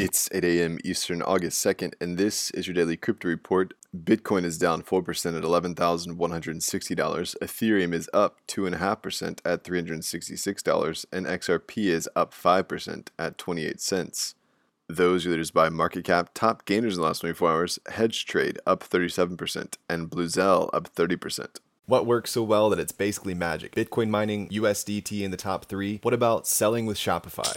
It's 8 a.m. Eastern, August 2nd, and this is your daily crypto report. Bitcoin is down 4% at $11,160. Ethereum is up 2.5% at $366, and XRP is up 5% at 28 cents. Those leaders by market cap, top gainers in the last 24 hours, Hedge Trade up 37%, and Bluzelle up 30%. What works so well that it's basically magic? Bitcoin mining, USDT in the top three. What about selling with Shopify?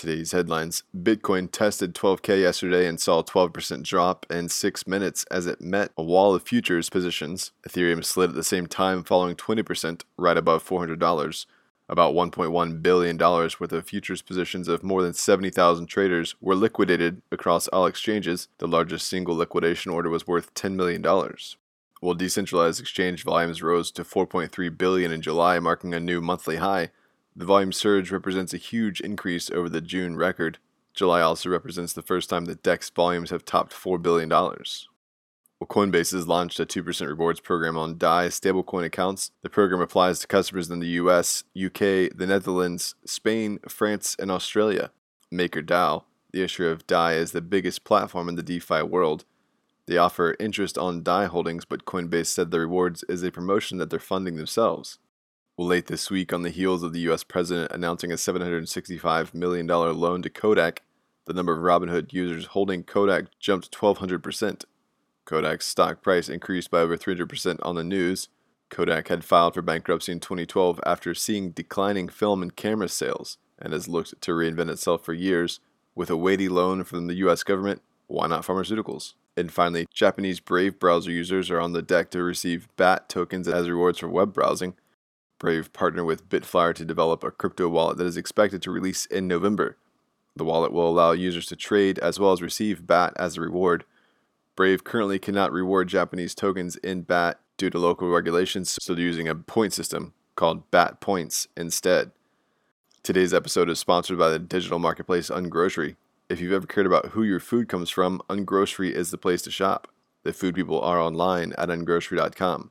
Today's headlines Bitcoin tested 12K yesterday and saw a 12% drop in six minutes as it met a wall of futures positions. Ethereum slid at the same time, falling 20%, right above $400. About $1.1 billion worth of futures positions of more than 70,000 traders were liquidated across all exchanges. The largest single liquidation order was worth $10 million. While decentralized exchange volumes rose to 4.3 billion in July, marking a new monthly high, the volume surge represents a huge increase over the June record. July also represents the first time that DEX volumes have topped $4 billion. Well, Coinbase has launched a 2% rewards program on DAI stablecoin accounts. The program applies to customers in the US, UK, the Netherlands, Spain, France, and Australia. MakerDAO, the issuer of DAI, is the biggest platform in the DeFi world. They offer interest on DAI holdings, but Coinbase said the rewards is a promotion that they're funding themselves. Well, late this week, on the heels of the U.S. president announcing a $765 million loan to Kodak, the number of Robinhood users holding Kodak jumped 1,200%. Kodak's stock price increased by over 300% on the news. Kodak had filed for bankruptcy in 2012 after seeing declining film and camera sales and has looked to reinvent itself for years. With a weighty loan from the US government, why not pharmaceuticals? And finally, Japanese Brave browser users are on the deck to receive BAT tokens as rewards for web browsing. Brave partnered with Bitflyer to develop a crypto wallet that is expected to release in November. The wallet will allow users to trade as well as receive BAT as a reward. Brave currently cannot reward Japanese tokens in BAT due to local regulations, so they're using a point system called BAT Points instead. Today's episode is sponsored by the digital marketplace Ungrocery. If you've ever cared about who your food comes from, Ungrocery is the place to shop. The food people are online at ungrocery.com.